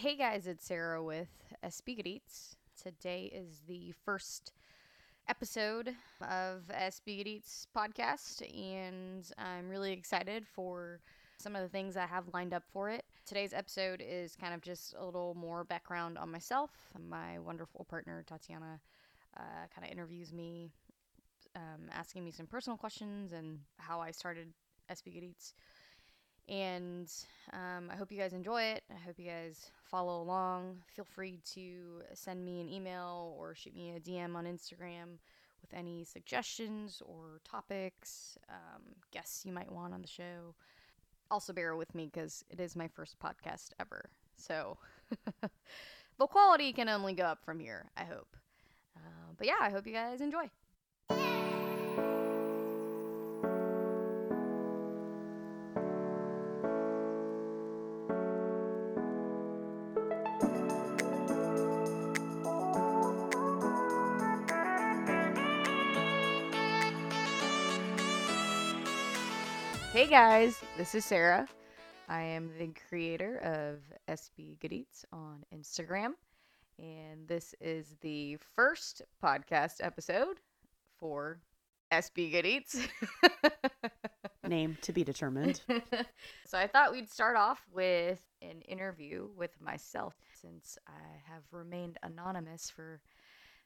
Hey guys, it's Sarah with Good Eats. Today is the first episode of Good Eats podcast, and I'm really excited for some of the things I have lined up for it. Today's episode is kind of just a little more background on myself. My wonderful partner, Tatiana, uh, kind of interviews me, um, asking me some personal questions and how I started Good Eats. And um, I hope you guys enjoy it. I hope you guys follow along. Feel free to send me an email or shoot me a DM on Instagram with any suggestions or topics, um, guests you might want on the show. Also, bear with me because it is my first podcast ever. So the quality can only go up from here, I hope. Uh, but yeah, I hope you guys enjoy. Hey guys, this is Sarah. I am the creator of SB Good Eats on Instagram, and this is the first podcast episode for SB Good Eats. Name to be determined. so I thought we'd start off with an interview with myself since I have remained anonymous for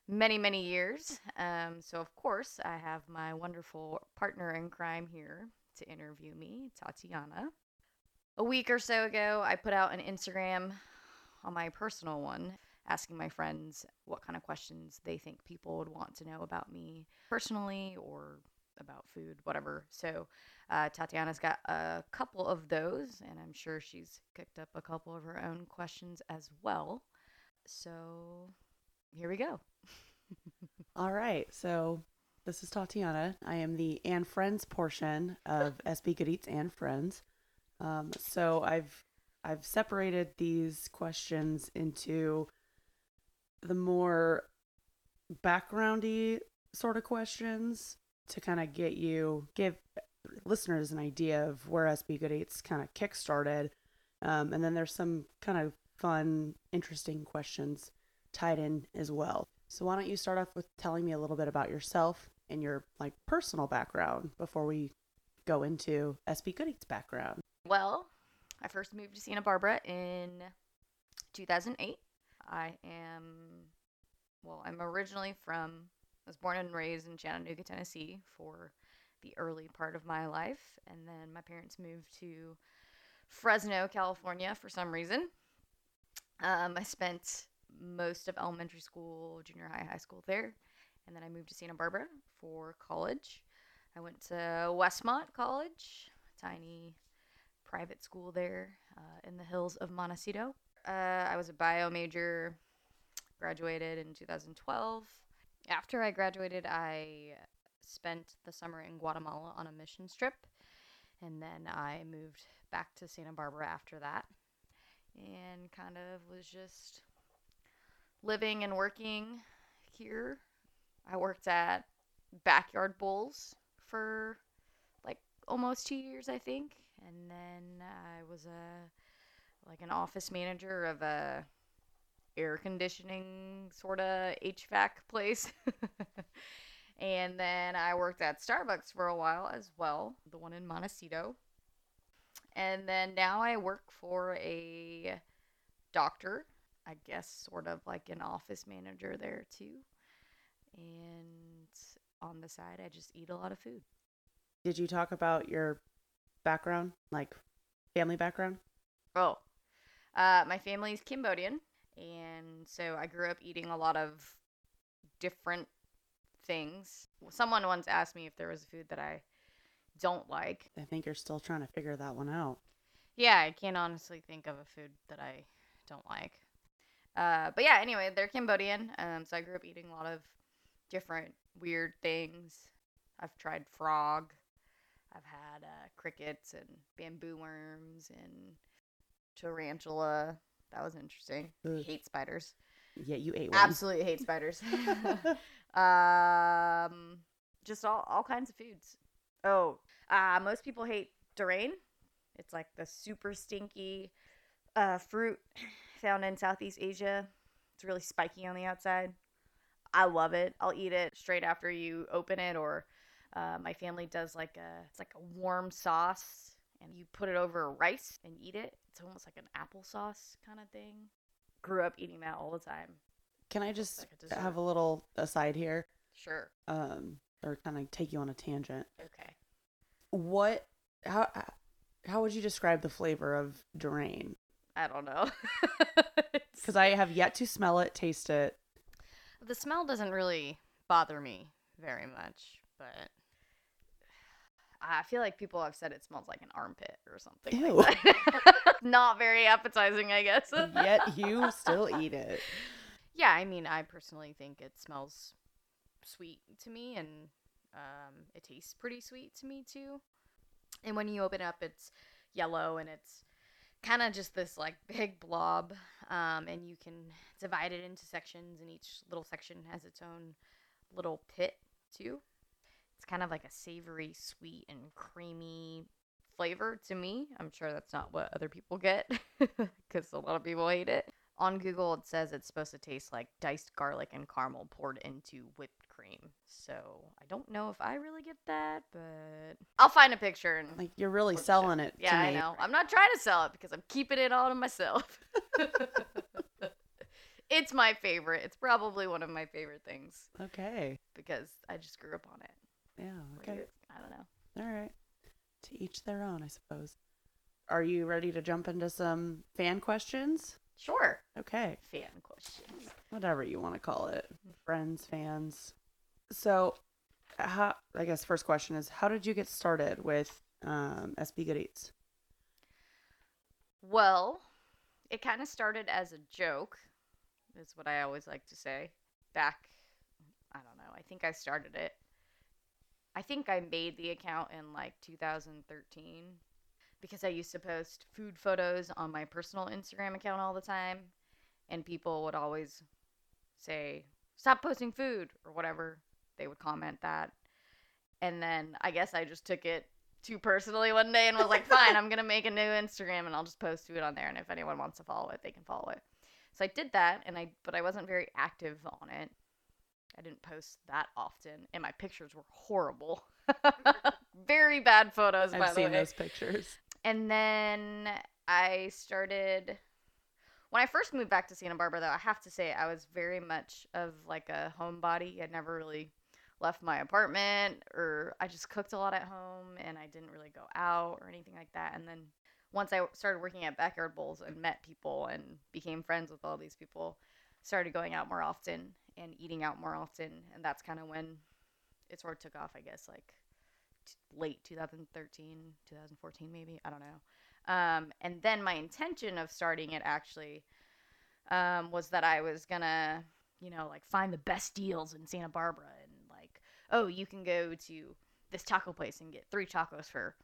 many, many years. Um, so, of course, I have my wonderful partner in crime here to interview me, Tatiana. A week or so ago, I put out an Instagram on my personal one asking my friends what kind of questions they think people would want to know about me personally or about food, whatever. So, uh, Tatiana's got a couple of those, and I'm sure she's cooked up a couple of her own questions as well. So, here we go. All right. So this is Tatiana. I am the and friends portion of SB Good Eats and Friends. Um, so I've I've separated these questions into the more backgroundy sort of questions to kind of get you give listeners an idea of where SB Good Eats kind of kick started, um, and then there's some kind of fun, interesting questions tied in as well. So why don't you start off with telling me a little bit about yourself and your like personal background before we go into SB Good Eats background? Well, I first moved to Santa Barbara in 2008. I am, well, I'm originally from, I was born and raised in Chattanooga, Tennessee for the early part of my life. And then my parents moved to Fresno, California for some reason. Um, I spent most of elementary school, junior high, high school there. And then I moved to Santa Barbara for college. I went to Westmont College, a tiny private school there uh, in the hills of Montecito. Uh, I was a bio major, graduated in 2012. After I graduated, I spent the summer in Guatemala on a mission trip, and then I moved back to Santa Barbara after that, and kind of was just living and working here. I worked at Backyard Bowls for like almost two years, I think, and then I was a like an office manager of a air conditioning sort of HVAC place. and then I worked at Starbucks for a while as well, the one in Montecito. And then now I work for a doctor, I guess, sort of like an office manager there too. And on the side, I just eat a lot of food. Did you talk about your background, like family background? Oh, uh, my family's Cambodian, and so I grew up eating a lot of different things. Someone once asked me if there was a food that I don't like. I think you're still trying to figure that one out. Yeah, I can't honestly think of a food that I don't like. Uh, but yeah, anyway, they're Cambodian, um, so I grew up eating a lot of different weird things. I've tried frog. I've had uh, crickets and bamboo worms and tarantula. That was interesting. Hate spiders. Yeah, you ate one. Absolutely hate spiders. um, just all all kinds of foods. Oh, uh, most people hate durian. It's like the super stinky uh, fruit found in Southeast Asia. It's really spiky on the outside. I love it. I'll eat it straight after you open it, or uh, my family does like a it's like a warm sauce, and you put it over rice and eat it. It's almost like an applesauce kind of thing. Grew up eating that all the time. Can I just Like a have a little aside here? Sure. Um, or kind of take you on a tangent. Okay. What? How? How would you describe the flavor of durian? I don't know. Because I have yet to smell it, taste it. The smell doesn't really bother me very much, but I feel like people have said it smells like an armpit or something. Ew. Like that. Not very appetizing, I guess. Yet you still eat it. yeah, I mean, I personally think it smells sweet to me, and um, it tastes pretty sweet to me too. And when you open it up, it's yellow, and it's kind of just this like big blob, um, and you can divide it into sections, and each little section has its own little pit too. It's kind of like a savory, sweet, and creamy flavor to me. I'm sure that's not what other people get because a lot of people hate it. On Google, it says it's supposed to taste like diced garlic and caramel poured into whipped cream. So I don't know if I really get that, but I'll find a picture and Like you're really selling it. yeah, to I me. know. I'm not trying to sell it because I'm keeping it all to myself. it's my favorite. It's probably one of my favorite things Okay. because I just grew up on it. Yeah. Okay. it's- I don't know. All right. To each their own, I suppose. Are you ready to jump into some fan questions? Sure. Okay. Fan questions. Whatever you want to call it. Mm-hmm. Friends, fans. So, how, I guess first question is how did you get started with um, SB Good Eats? Well, it kind of started as a joke, is what I always like to say. Back, I don't know, I think I started it. I think I made the account in like 2013 because I used to post food photos on my personal Instagram account all the time, and people would always say, Stop posting food or whatever. They would comment that. And then I guess I just took it too personally one day and was like, fine, I'm gonna make a new Instagram and I'll just post food on there, and if anyone wants to follow it, they can follow it. So I did that, and I but I wasn't very active on it. I didn't post that often, and my pictures were horrible. very bad photos, by I've the seen those pictures. And then I started when I first moved back to Santa Barbara though, I have to say I was very much of like a homebody. I'd never really left my apartment or I just cooked a lot at home and I didn't really go out or anything like that. And then once I started working at Backyard Bowls and met people and became friends with all these people, started going out more often and eating out more often, and that's kind of when it sort of took off, I guess, like t- late 2013, 2014 maybe, I don't know. Um, and then my intention of starting it actually um, was that I was gonna, you know, like find the best deals in Santa Barbara oh, you can go to this taco place and get three tacos for,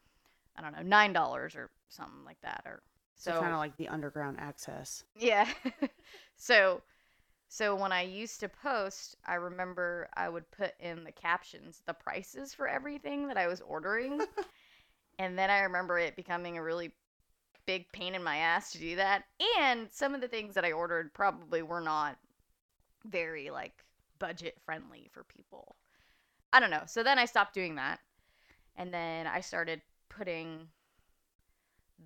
I don't know, nine dollars or something like that, or So, so kind of like the underground access. yeah. so so when I used to post, I remember I would put in the captions the prices for everything that I was ordering. and then I remember it becoming a really big pain in my ass to do that. And some of the things that I ordered probably were not very like budget friendly for people. I don't know. So then I stopped doing that. And then I started putting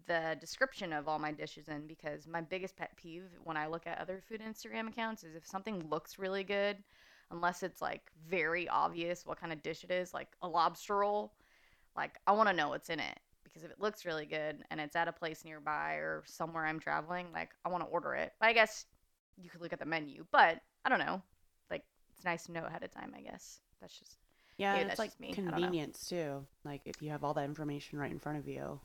the description of all my dishes in because my biggest pet peeve when I look at other food Instagram accounts is if something looks really good, unless it's like very obvious what kind of dish it is, like a lobster roll, like I want to know what's in it because if it looks really good and it's at a place nearby or somewhere I'm traveling, like I want to order it. But I guess you could look at the menu, but I don't know. Like it's nice to know ahead of time, I guess. That's just Yeah, Maybe it's like me. I don't know. convenience too. Like if you have all that information right in front of you.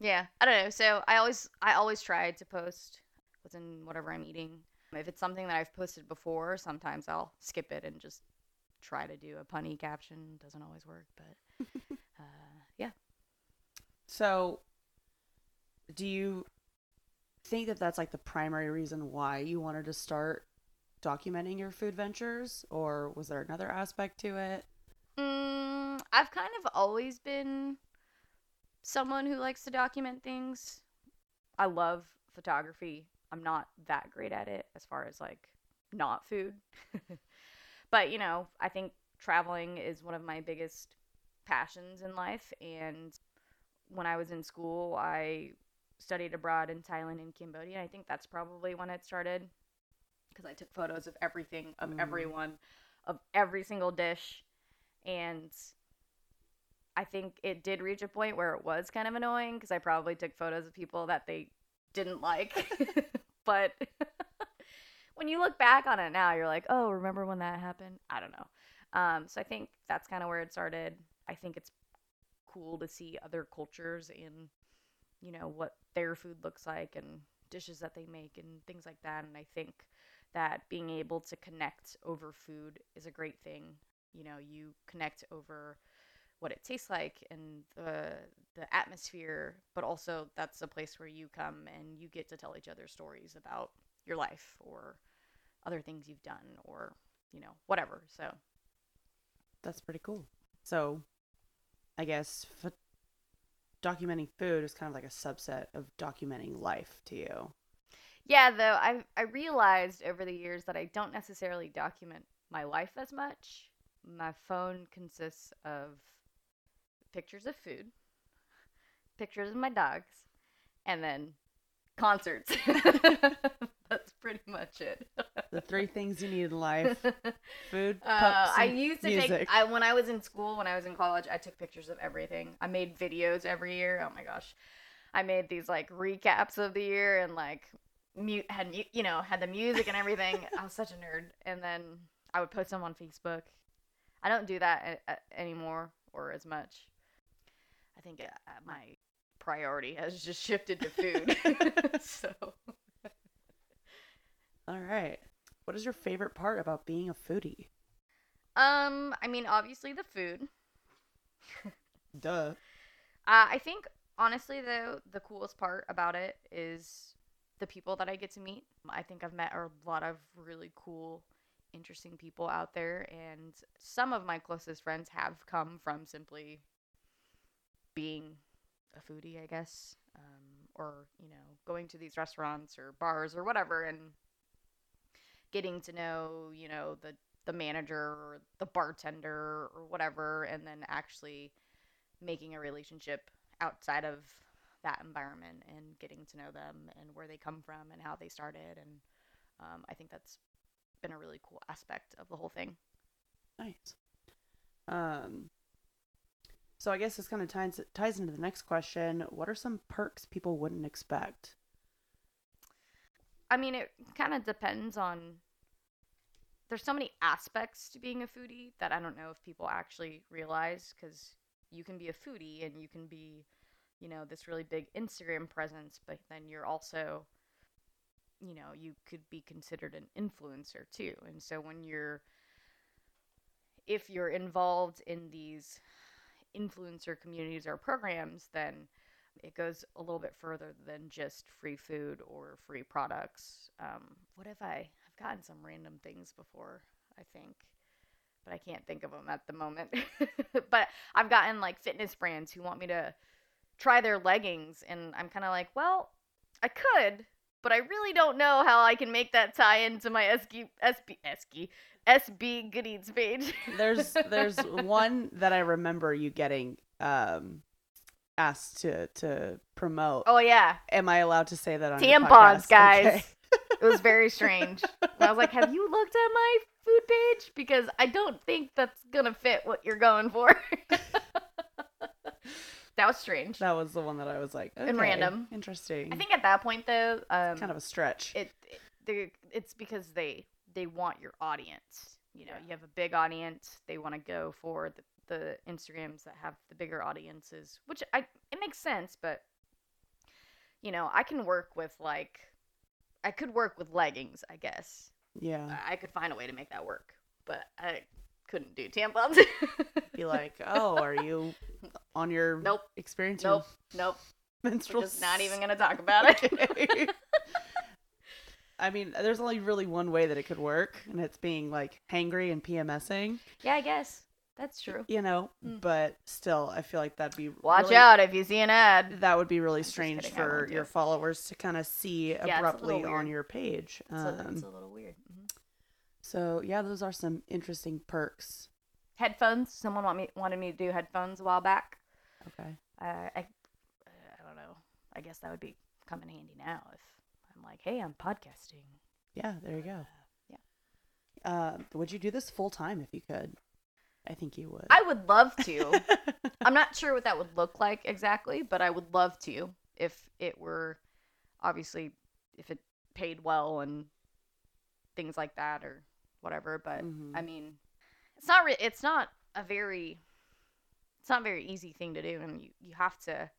Yeah, I don't know. So I always I always try to post what's in whatever I'm eating. If it's something that I've posted before, sometimes I'll skip it and just try to do a punny caption. Doesn't always work, but uh, yeah. So, do you think that that's like the primary reason why you wanted to start documenting your food ventures, or was there another aspect to it? I've kind of always been someone who likes to document things. I love photography. I'm not that great at it as far as like not food. but, you know, I think traveling is one of my biggest passions in life and when I was in school, I studied abroad in Thailand and Cambodia. I think that's probably when it started because I took photos of everything, of Mm. everyone, of every single dish. And I think it did reach a point where it was kind of annoying because I probably took photos of people that they didn't like. but when you look back on it now, you're like, oh, remember when that happened? I don't know. Um, so I think that's kind of where it started. I think it's cool to see other cultures and you know what their food looks like and dishes that they make and things like that and i think that being able to connect over food is a great thing you know you connect over what it tastes like and the the atmosphere but also that's a place where you come and you get to tell each other stories about your life or other things you've done or you know whatever so That's pretty cool. So, I guess ph- documenting food is kind of like a subset of documenting life to you. Yeah, though I I realized over the years that I don't necessarily document my life as much. My phone consists of pictures of food, pictures of my dogs, and then concerts. That's pretty much it. The three things you need in life: food, Uh, pups, I used to music. take I when I was in school, when I was in college, I took pictures of everything. I made videos every year. Oh my gosh. I made these like recaps of the year and like mute had you know, had the music and everything. I was such a nerd. And then I would post them on Facebook. I don't do that a- a- anymore or as much. I think uh, my priority has just shifted to food. so All right. What is your favorite part about being a foodie? um I mean obviously the food. Duh. Uh, I think honestly though the coolest part about it is the people that I get to meet. I think I've met a lot of really cool, interesting people out there, and some of my closest friends have come from simply being a foodie, I guess, um, or you know, going to these restaurants or bars or whatever, and getting to know you know the the manager or the bartender or whatever, and then actually making a relationship outside of that environment and getting to know them and where they come from and how they started and um, i think that's been a really cool aspect of the whole thing Nice. Um. So I guess this kind of ties ties into the next question. What are some perks people wouldn't expect? i mean it kind of depends on there's so many aspects to being a foodie that i don't know if people actually realize because you can be a foodie and you can be you know this really big instagram presence but then you're also you know you could be considered an influencer too and so when you're if you're involved in these influencer communities or programs then it goes a little bit further than just free food or free products. Um, what if i i've gotten some random things before i think but i can't think of them at the moment. But i've gotten like fitness brands who want me to try their leggings and i'm kind of like well i could but i really don't know how i can make that tie into my SB, SB, SB, SB Good Eats page. There's there's one that I remember you getting um asked to to promote. oh yeah, Am I allowed to say that on tampons, podcast? guys. Okay. it was very strange. I was like, "Have you looked at my food page? Because I don't think that's gonna fit what you're going for." that was strange. That was the one that I was like, And random. Interesting. I think at that point though, um, kind of a stretch. it, it it's because they they want your audience. You know, Yeah. you have a big audience. They want to go for the, the Instagrams that have the bigger audiences, which I it makes sense. But you know, I can work with like I could work with leggings. I guess yeah. I I could find a way to make that work, but I couldn't do tampons. Be like, oh, are you on your Nope. experience? nope, nope. Your We're menstrual. just not even gonna talk about it. I mean, there's only really one way that it could work, and it's being like hangry and PMSing. yeah, I guess. That's true. You know, Mm. but still, I feel like that'd be Watch really- out if you see an ad. That would be really just strange kidding, I won't for your followers to kind of see little abruptly on your page. It's, a, it's Um, a little weird. So yeah, those are some interesting perks. Headphones. Someone want me wanted me to do headphones a while back. Okay. Uh, I, I don't know. I guess that would be come in handy now if I'm like, hey, I'm podcasting. Yeah, there you go. Yeah. Uh, would you do this full time if you could? I think you would. I would love to. I'm not sure what that would look like exactly, but I would love to if it were obviously if it paid well and things like that or whatever. But Mhm. I mean, it's not. Re- it's not a very. It's not a very easy thing to do, and you you have to.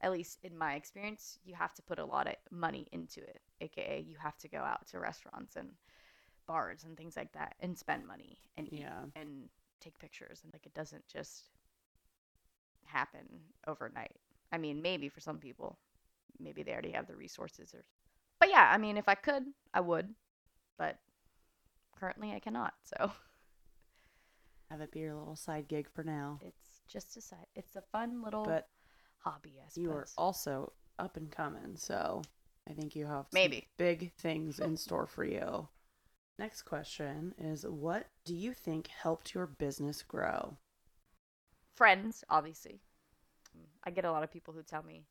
At least in my experience, you have to put a lot of money into it. AKA, you have to go out to restaurants and bars and things like that and spend money and eat Yeah. and take pictures and like it doesn't just happen overnight. I mean, maybe for some people, maybe they already have the resources or But yeah, I mean, if I could, I would. But currently I cannot. So Have it be your little side gig for now. it's just a side. It's a fun little But hobby, I suppose. you are also up and coming, so I think you have Maybe. big things in store for you. Next question is what do you think helped your business grow? friends, obviously. I get a lot of people who tell me,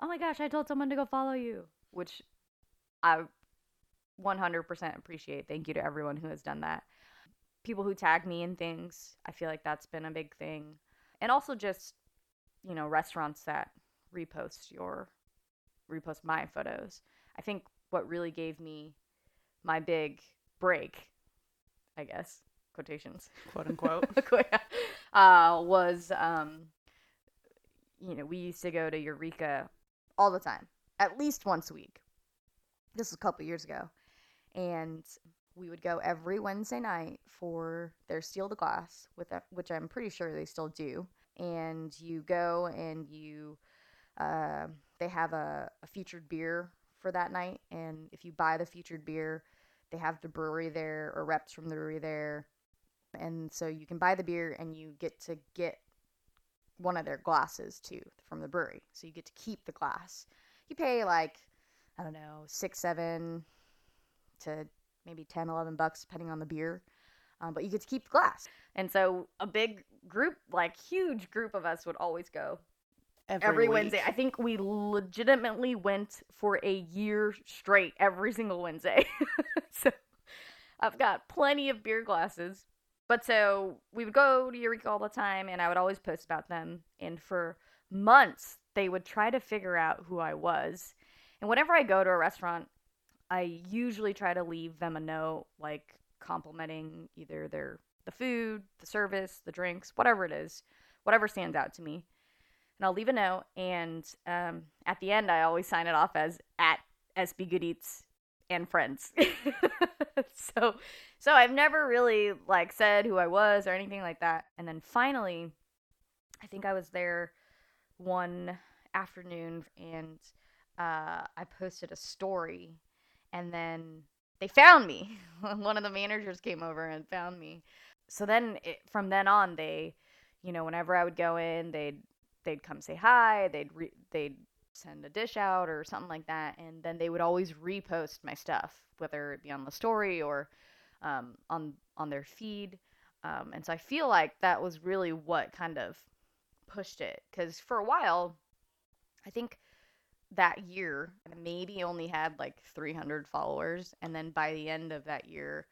"Oh my gosh, I told someone to go follow you," which I 100% appreciate. Thank you to everyone who has done that. People who tag me in things, I feel like that's been a big thing. And also just, you know, restaurants that repost your repost my photos. I think what really gave me my big break, I guess, quotations, Quote unquote. uh, was um, you know we used to go to Eureka all the time, at least once a week. This was a couple years ago, and we would go every Wednesday night for their Steal the Glass, with a, which I'm pretty sure they still do. And you go and you, uh, they have a, a featured beer for that night, and if you buy the featured beer, they have the brewery there or reps from the brewery there. And so you can buy the beer and you get to get one of their glasses too from the brewery. So you get to keep the glass. You pay like i don't know six seven to maybe 10 11 bucks depending on the beer um, but you get to keep the glass and so a big group like huge group of us would always go every, week. wednesday i think we legitimately went for a year straight every single wednesday so i've got plenty of beer glasses but so we would go to Eureka all the time, and I would always post about them. And for months, they would try to figure out who I was. And whenever I go to a restaurant, I usually try to leave them a note, like complimenting either their the food, the service, the drinks, whatever it is, whatever stands out to me. And I'll leave a note, and um, at the end, I always sign it off as at SB Good Eats and friends. so so I've never really like said who I was or anything like that. And then finally, I think I was there one afternoon and uh, I posted a story, and then they found me. one of the managers came over and found me. So then, it, from then on, they, you know, whenever I would go in, they'd they'd come say hi. They'd re- they'd send a dish out or something like that, and then they would always repost my stuff, whether it be on the story or um, on on their feed. Um, and so I feel like that was really what kind of pushed it, because for a while, I think that year maybe only had like 300 followers, and then by the end of that year,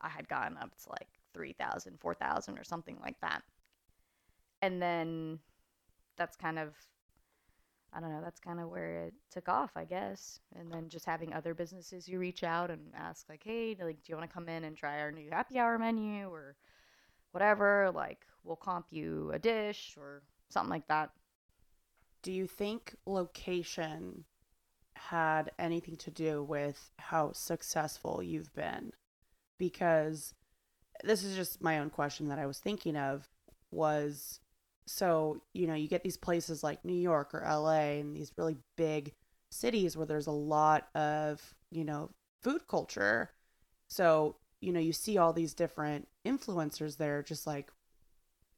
I had gotten up to like 3,000, 4,000 or something like that. And then that's kind of I don't know, that's kind of where it took off, I guess. And then just having other businesses you reach out and ask like, "Hey, like do you want to come in and try our new happy hour menu or whatever, like we'll comp you a dish or something like that." Do you think location had anything to do with how successful you've been? Because this is just my own question that I was thinking of was so, you know, you get these places like New York or LA and these really big cities where there's a lot of, you know, food culture. So, you know, you see all these different influencers there just like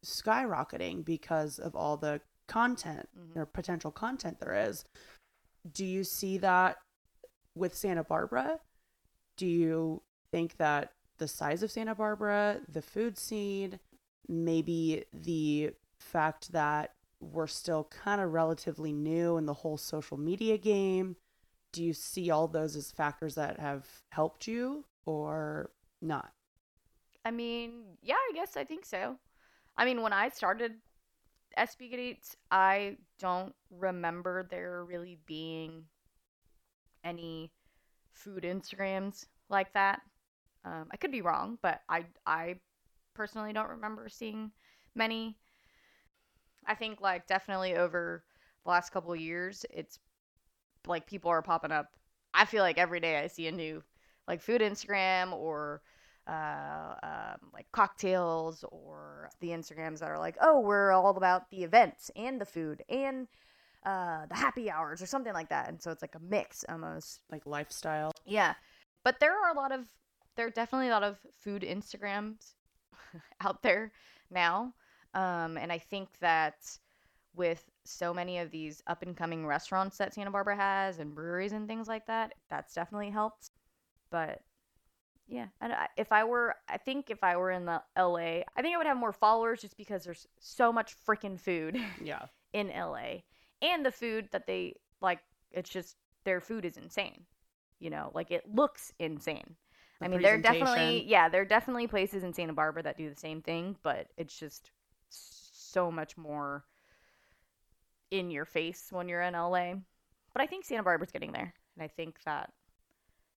skyrocketing because of all the content Mhm. or potential content there is. Do you see that with Santa Barbara? Do you think that the size of Santa Barbara, the food scene, maybe the fact that we're still kind of relatively new in the whole social media game, do you see all those as factors that have helped you or not? I mean, yeah, I guess I think so. I mean, when I started SB Eats, I don't remember there really being any food Instagrams like that. Um, I could be wrong, but I I personally don't remember seeing many. I think like definitely over the last couple years, it's like people are popping up. I feel like every day I see a new like food Instagram or uh, um, like cocktails or the Instagrams that are like, oh, we're all about the events and the food and uh, the happy hours or something like that. And so it's like a mix almost. Like lifestyle? Yeah. But there are a lot of, there are definitely a lot of food Instagrams out there now. Um, and I think that with so many of these up and coming restaurants that Santa Barbara has and breweries and things like that, that's definitely helped. But yeah, and I, if I were, I think if I were in the LA, I think I would have more followers just because there's so much freaking food Yeah. in LA, and the food that they like. It's just their food is insane. You know, like it looks insane. The I mean, there are definitely yeah, there are definitely places in Santa Barbara that do the same thing, but it's just so much more in your face when you're in LA. But I think Santa Barbara's getting there, and I think that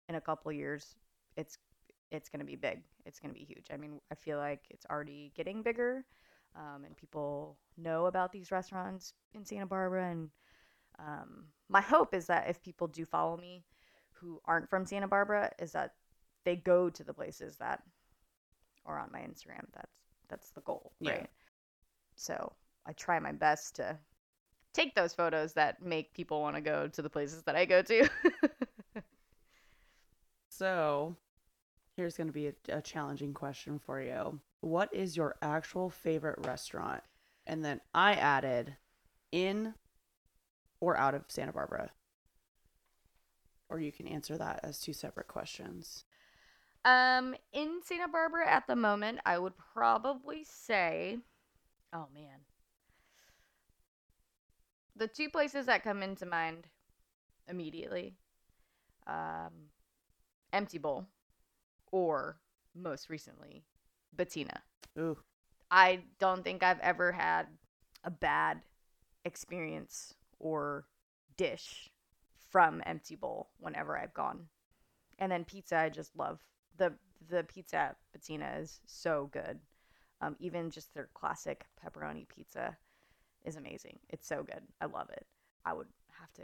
in a couple of years, it's it's going to be big. It's going to be huge. I mean, I feel like it's already getting bigger, um, and people know about these restaurants in Santa Barbara. And um, my hope is that if people do follow me, who aren't from Santa Barbara, is that they go to the places that are on my Instagram. That's that's the goal, Yeah. right? So I try my best to take those photos that make people want to go to the places that I go to. So, here's going to be a, a challenging question for you. What is your actual favorite restaurant? And then I added in or out of Santa Barbara. Or you can answer that as two separate questions. Um, in Santa Barbara at the moment, I would probably say, oh man, the two places that come into mind immediately, um, Empty Bowl, or most recently, Bettina. Ooh, I don't think I've ever had a bad experience or dish from Empty Bowl whenever I've gone. And then pizza, I just love the the pizza at Bettina is so good. Um, even just their classic pepperoni pizza is amazing. It's so good. I love it. I would have to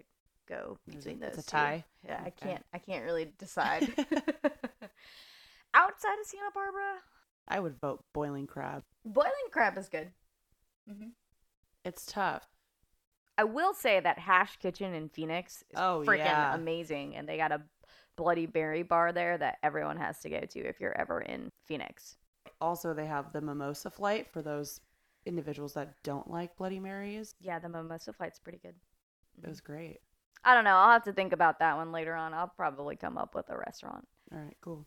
go between those. it's a two. tie? Yeah, I can't. I can't really decide. Outside of Santa Barbara, I would vote boiling crab. boiling crab is good. Mm-hmm. It's tough. I will say that Hash Kitchen in Phoenix is Oh, freaking yeah. amazing, and they got a Bloody Berry bar there that everyone has to go to if you're ever in Phoenix. Also, they have the mimosa flight for those individuals that don't like Bloody Marys. Yeah, the mimosa flight's pretty good. It was great. I don't know. I'll have to think about that one later on. I'll probably come up with a restaurant. All right, cool.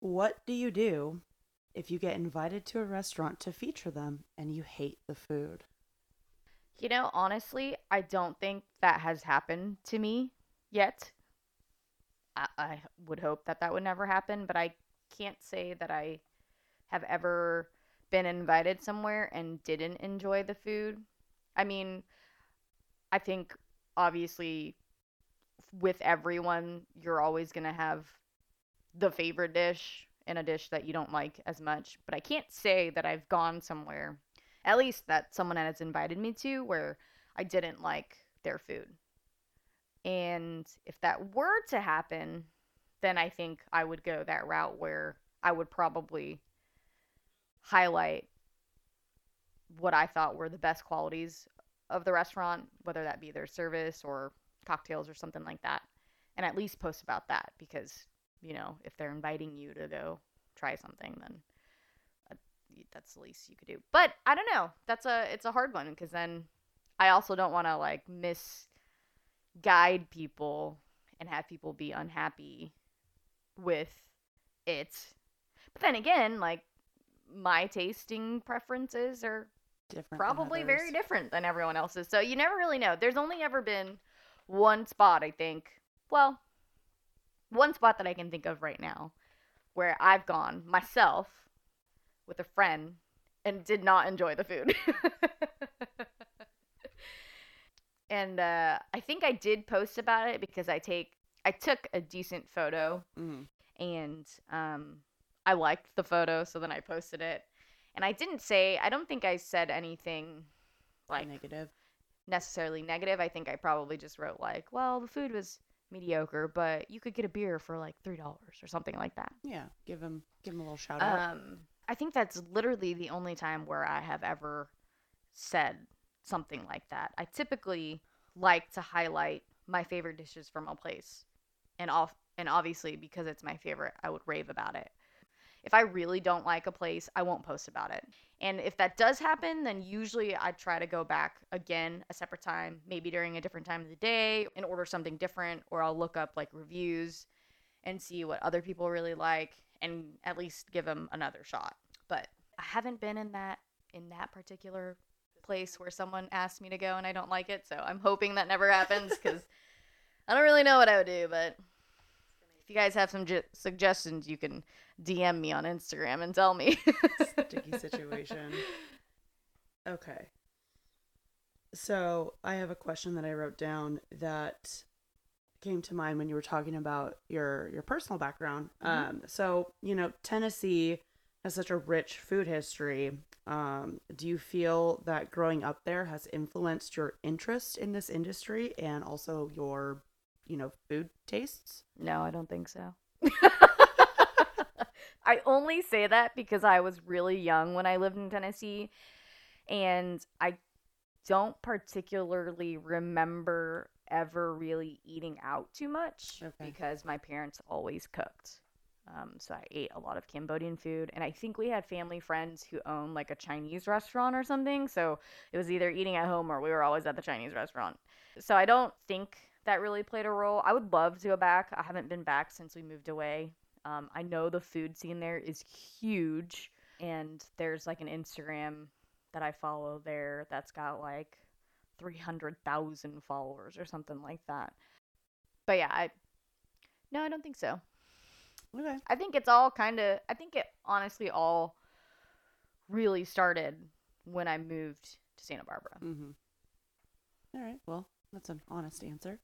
What do you do if you get invited to a restaurant to feature them and you hate the food? You know, honestly, I don't think that has happened to me yet. I, I would hope that that would never happen, but I can't say that I have ever been invited somewhere and didn't enjoy the food. I mean, I think obviously with everyone, you're always going to have the favorite dish and a dish that you don't like as much, but I can't say that I've gone somewhere at least that someone has invited me to where I didn't like their food. And if that were to happen, then I think I would go that route where I would probably highlight what I thought were the best qualities of the restaurant, whether that be their service or cocktails or something like that, and at least post about that because, you know, if they're inviting you to go try something, then uh, that's the least you could do. But I don't know. That's a it's a hard one because then I also don't want to like misguide people and have people be unhappy with it. But then again, like my tasting preferences are Different. probably very different than everyone else's. So you never really know. There's only ever been one spot, I think. Well, one spot that I can think of right now where I've gone myself with a friend and did not enjoy the food. and uh, I think I did post about it because I take I took a decent photo Mhm. and um, I liked the photo, so then I posted it. And I didn't say, I don't think I said anything like negative. necessarily negative. I think I probably just wrote like, well, the food was mediocre, but you could get a beer for like three dollars or something like that. Yeah, give him give him a little shout out. Um, I think that's literally the only time where I have ever said something like that. I typically like to highlight my favorite dishes from a place, and off and obviously because it's my favorite, I would rave about it. If I really don't like a place, I won't post about it. And if that does happen, then usually I try to go back again a separate time, maybe during a different time of the day, and order something different, or I'll look up like reviews and see what other people really like and at least give them another shot. But I haven't been in that in that particular place where someone asked me to go and I don't like it, so I'm hoping that never happens cuz I don't really know what I would do, but you guys have some ju- suggestions, you can DM me on Instagram and tell me. Sticky situation. Okay. So I have a question that I wrote down that came to mind when you were talking about your your personal background. Mhm. Um, so you know Tennessee has such a rich food history. Um, do you feel that growing up there has influenced your interest in this industry and also your, you know, food tastes? No, I don't think so. I only say that because I was really young when I lived in Tennessee and I don't particularly remember ever really eating out too much Okay. because my parents always cooked. Um, so I ate a lot of Cambodian food, and I think we had family friends who owned like a Chinese restaurant or something. So it was either eating at home or we were always at the Chinese restaurant. So I don't think that really played a role. I would love to go back. I haven't been back since we moved away. Um, I know the food scene there is huge, and there's like an Instagram that I follow there that's got like 300,000 followers or something like that. But yeah, I no, I don't think so. Okay. I think it's all kind of I think it honestly all really started when I moved to Santa Barbara. Mm-hmm. All right. Well, that's an honest answer.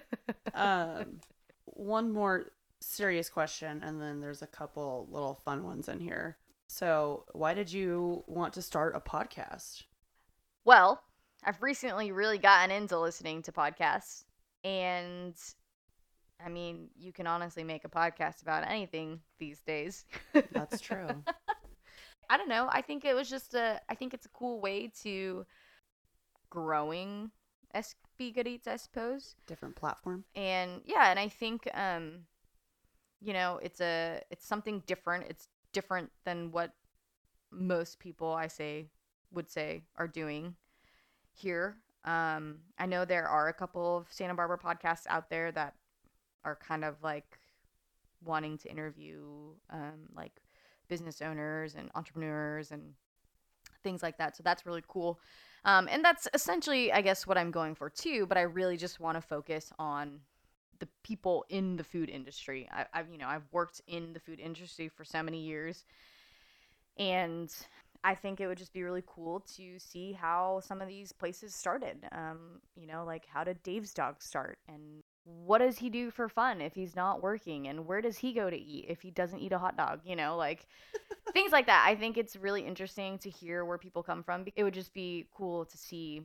um, one more serious question, and then there's a couple little fun ones in here. So, why did you want to start a podcast? Well, I've recently really gotten into listening to podcasts, and I mean, you can honestly make a podcast about anything these days. That's true. I don't know. I think it was just a. I think it's a cool way to growing SB Good Eats, I suppose. Different platform. And yeah, and I think um, you know, it's a it's something different. It's different than what most people I say would say are doing here. Um, I know there are a couple of Santa Barbara podcasts out there that are kind of like wanting to interview um, like business owners and entrepreneurs and things like that. So that's really cool. Um, and that's essentially, I guess, what I'm going for too. But I really just want to focus on the people in the food industry. I, I've, you know, I've worked in the food industry for so many years, and I think it would just be really cool to see how some of these places started. Um, you know, like how did Dave's dog start, and what does he do for fun if he's not working, and where does he go to eat if he doesn't eat a hot dog? You know, like things like that. I think it's really interesting to hear where people come from. It would just be cool to see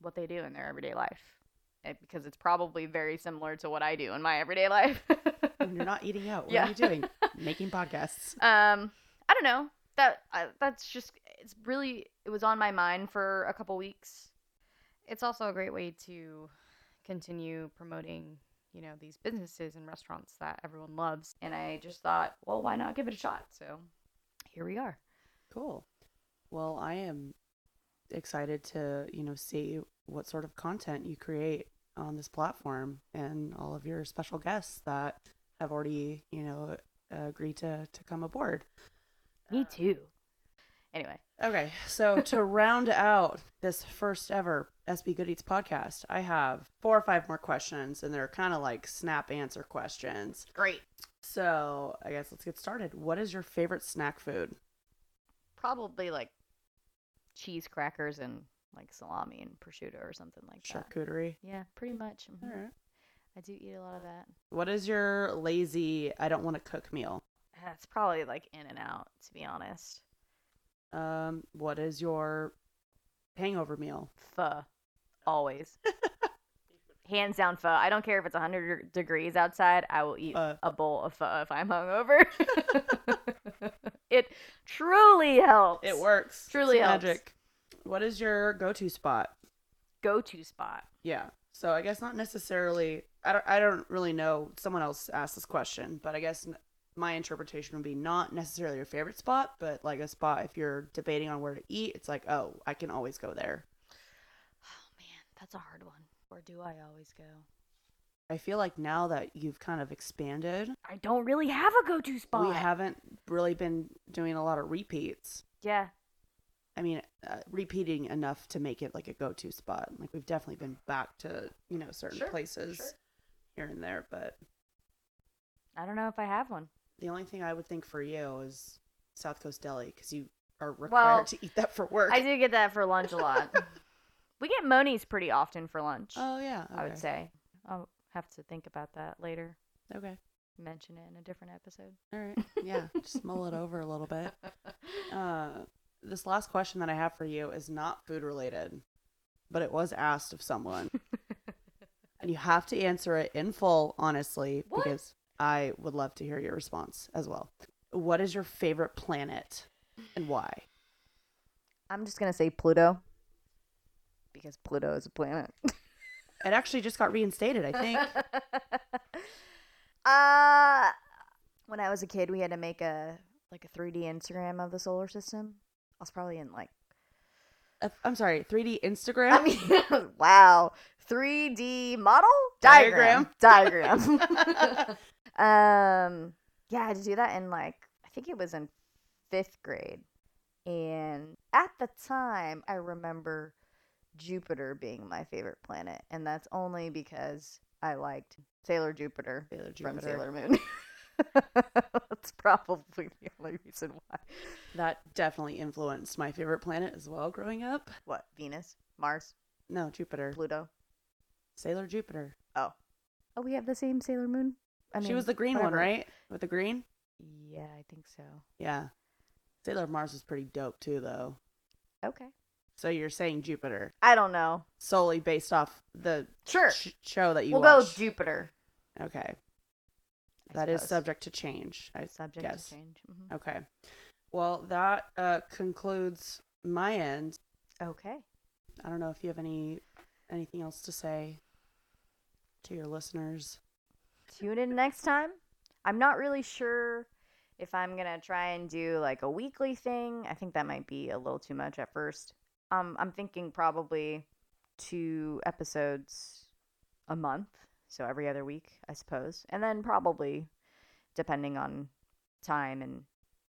what they do in their everyday life. eh, Because it's probably very similar to what I do in my everyday life. When you're not eating out, what Yeah. are you doing? Making podcasts. um, I don't know. That I, that's just it's really it was on my mind for a couple weeks. It's also a great way to continue promoting, you know, these businesses and restaurants that everyone loves. And I just thought, well, why not give it a shot? So here we are. Cool. Well, I am excited to, you know, see what sort of content you create on this platform and all of your special guests that have already, you know, agreed to to come aboard. Me uh, too. Anyway, Okay, so to round out this first ever SB Good Eats podcast, I have four or five more questions, and they're kind of like snap answer questions. great. So I guess let's get started. What is your favorite snack food? Probably like cheese crackers and like salami and prosciutto or something like that. Charcuterie. Yeah, pretty much. mhm. All right. I do eat a lot of that. What is your lazy? I don't want to cook meal. That's probably like In-N-Out, to be honest. Um, what is your hangover meal? Pho, always. Hands down pho. I don't care if it's 100 degrees outside. I will eat Pho. a bowl of pho if I'm hungover. it truly helps. It works. Truly It's helps. magic. What is your go-to spot? Go-to spot. Yeah. So I guess not necessarily. I don't. I don't really know. Someone else asked this question, but I guess my interpretation would be not necessarily your favorite spot, but like a spot if you're debating on where to eat. It's like, oh, I can always go there. Oh man, that's a hard one. Where do I always go? I feel like now that you've kind of expanded, I don't really have a go-to spot. we haven't really been doing a lot of repeats. Yeah. I mean, uh, repeating enough to make it like a go-to spot. Like we've definitely been back to you know certain Sure, places sure. here and there, but I don't know if I have one. The only thing I would think for you is South Coast Deli because you are required Well, to eat that for work. I do get that for lunch a lot. we get Mony's pretty often for lunch. Oh yeah, I would say. I'll have to think about that later. Okay, Mention it in a different episode. all right, yeah, just mull it over a little bit. Uh, this last question that I have for you is not food related, but it was asked of someone, and you have to answer it in full, honestly, What? because I would love to hear your response as well. What is your favorite planet, and why? I'm just gonna say Pluto because Pluto is a planet. It actually just got reinstated, I think. uh, when I was a kid, we had to make a like a 3D Instagram of the solar system. I was probably in like Uh, I'm sorry, 3D Instagram. I mean, wow, 3D model diagram diagram. Um, yeah, I had to do that in like I think it was in fifth grade, and at the time, I remember Jupiter being my favorite planet, and that's only because I liked Sailor Jupiter Sailor from Sailor Moon. that's probably the only reason why. That definitely influenced my favorite planet as well growing up. What Venus, Mars, No, Jupiter. Pluto? Sailor Jupiter. Oh, oh, we have the same Sailor Moon. I she was the green whatever. one, right? With the green? Yeah, I think so. Yeah. Sailor Mars was pretty dope too, though. Okay. So you're saying Jupiter I don't know. solely based off the Sure. sh- show that you we'll go watched? Jupiter. Okay, I that is suppose. subject to change. I subject guess. to change. Mhm. Okay. Well, that uh, concludes my end. Okay. I don't know if you have any anything else to say to your listeners. Tune in next time. I'm not really sure if I'm gonna try and do like a weekly thing. I think that might be a little too much at first. Um, I'm thinking probably two episodes a month, so every other week, I suppose, and then probably depending on time and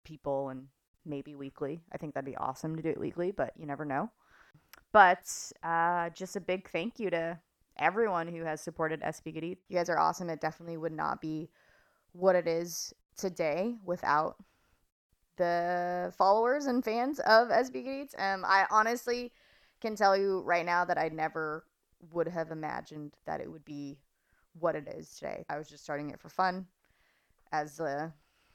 people and maybe weekly. I think that'd be awesome to do it weekly, but you never know. But uh, just a big thank you to everyone who has supported Good You guys are awesome. It definitely would not be what it is today without the followers and fans of Good Um, I honestly can tell you right now that I never would have imagined that it would be what it is today. I was just starting it for fun as a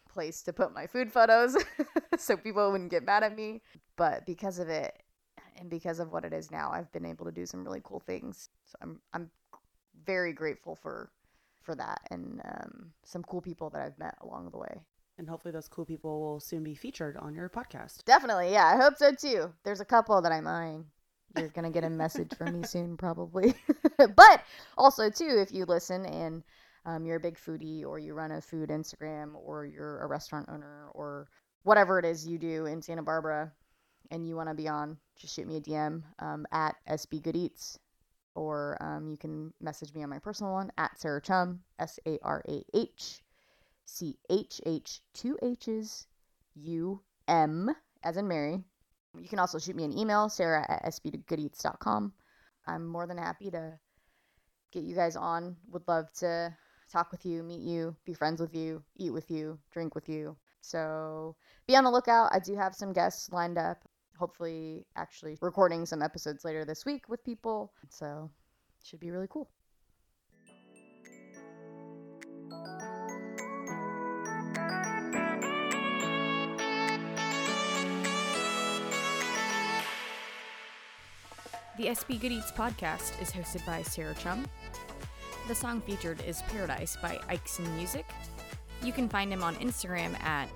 place to put my food photos so people wouldn't get mad at me. But because of it and because of what it is now, I've been able to do some really cool things. So I'm I'm very grateful for for that and um, some cool people that I've met along the way. And hopefully, those cool people will soon be featured on your podcast. Definitely, yeah. I hope so too. There's a couple that I'm eyeing. You're gonna get a message from me soon, probably. but also too, if you listen and um, you're a big foodie, or you run a food Instagram, or you're a restaurant owner, or whatever it is you do in Santa Barbara and you want to be on, just shoot me a DM um, at SB Good Eats, or um, you can message me on my personal one at Sarah Chhum, S A R A H C H H, two H's, U M, as in Mary. You can also shoot me an email, sarah at sbgoodeats.com. I'm more than happy to get you guys on. Would love to talk with you, meet you, be friends with you, eat with you, drink with you. So be on the lookout. I do have some guests lined up. Hopefully, actually recording some episodes later this week with people. So should be really cool. The SB Good Eats podcast is hosted by Sarah Chhum. The song featured is Paradise by Ikson Music. You can find him on Instagram at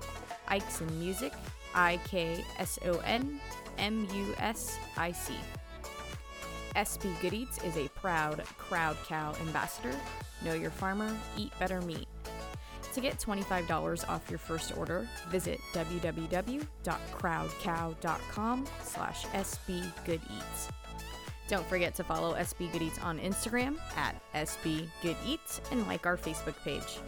Ikson Music, I K S O N M U S I C. SB Good Eats is a proud Crowd Cow ambassador. Know your farmer, eat better meat. To get $25 off your first order, visit www.crowdcow.com slash sbgoodeats. Don't forget to follow SB Good Eats on Instagram at SB Good Eats and like our Facebook page.